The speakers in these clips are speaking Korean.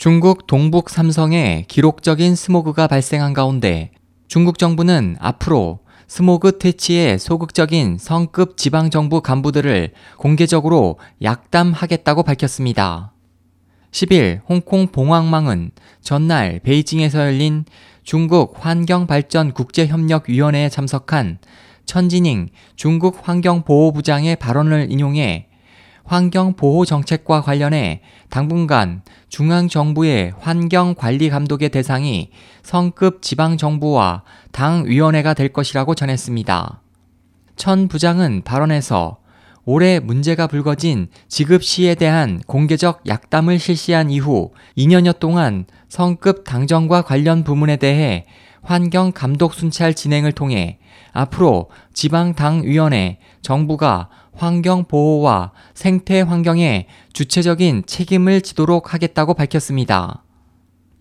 중국 동북 삼성에 기록적인 스모그가 발생한 가운데 중국 정부는 앞으로 스모그 퇴치에 소극적인 성급 지방 정부 간부들을 공개적으로 약담하겠다고 밝혔습니다. 10일 홍콩 봉황망은 전날 베이징에서 열린 중국 환경발전 국제협력위원회에 참석한 천진잉 중국 환경보호부장의 발언을 인용해 환경 보호 정책과 관련해 당분간 중앙정부의 환경 관리 감독의 대상이 성급 지방정부와 당위원회가 될 것이라고 전했습니다. 천 부장은 발언에서 올해 문제가 불거진 지급 시에 대한 공개적 약담을 실시한 이후 2년여 동안 성급 당정과 관련 부문에 대해 환경 감독 순찰 진행을 통해 앞으로 지방당위원회, 정부가 환경 보호와 생태 환경에 주체적인 책임을 지도록 하겠다고 밝혔습니다.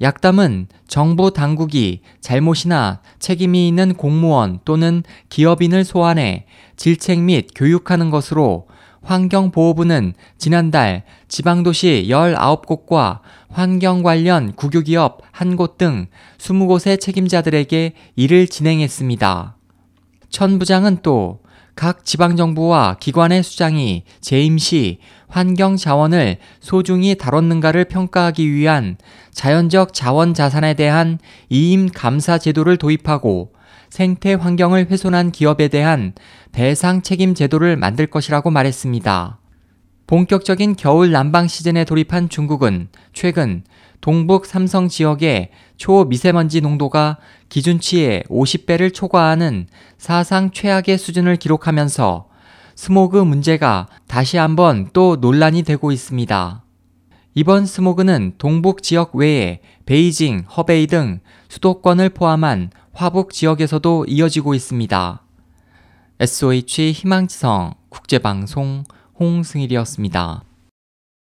약담은 정부 당국이 잘못이나 책임이 있는 공무원 또는 기업인을 소환해 질책 및 교육하는 것으로 환경보호부는 지난달 지방도시 19곳과 환경 관련 국유기업 1곳 등 20곳의 책임자들에게 일을 진행했습니다. 천 부장은 또 각 지방정부와 기관의 수장이 재임 시 환경 자원을 소중히 다뤘는가를 평가하기 위한 자연적 자원 자산에 대한 이임 감사 제도를 도입하고 생태 환경을 훼손한 기업에 대한 배상 책임 제도를 만들 것이라고 말했습니다. 본격적인 겨울 난방 시즌에 돌입한 중국은 최근 동북 삼성 지역의 초미세먼지 농도가 기준치의 50배를 초과하는 사상 최악의 수준을 기록하면서 스모그 문제가 다시 한번 또 논란이 되고 있습니다. 이번 스모그는 동북 지역 외에 베이징, 허베이 등 수도권을 포함한 화북 지역에서도 이어지고 있습니다. SOH 희망지성 국제방송 홍승일이었습니다.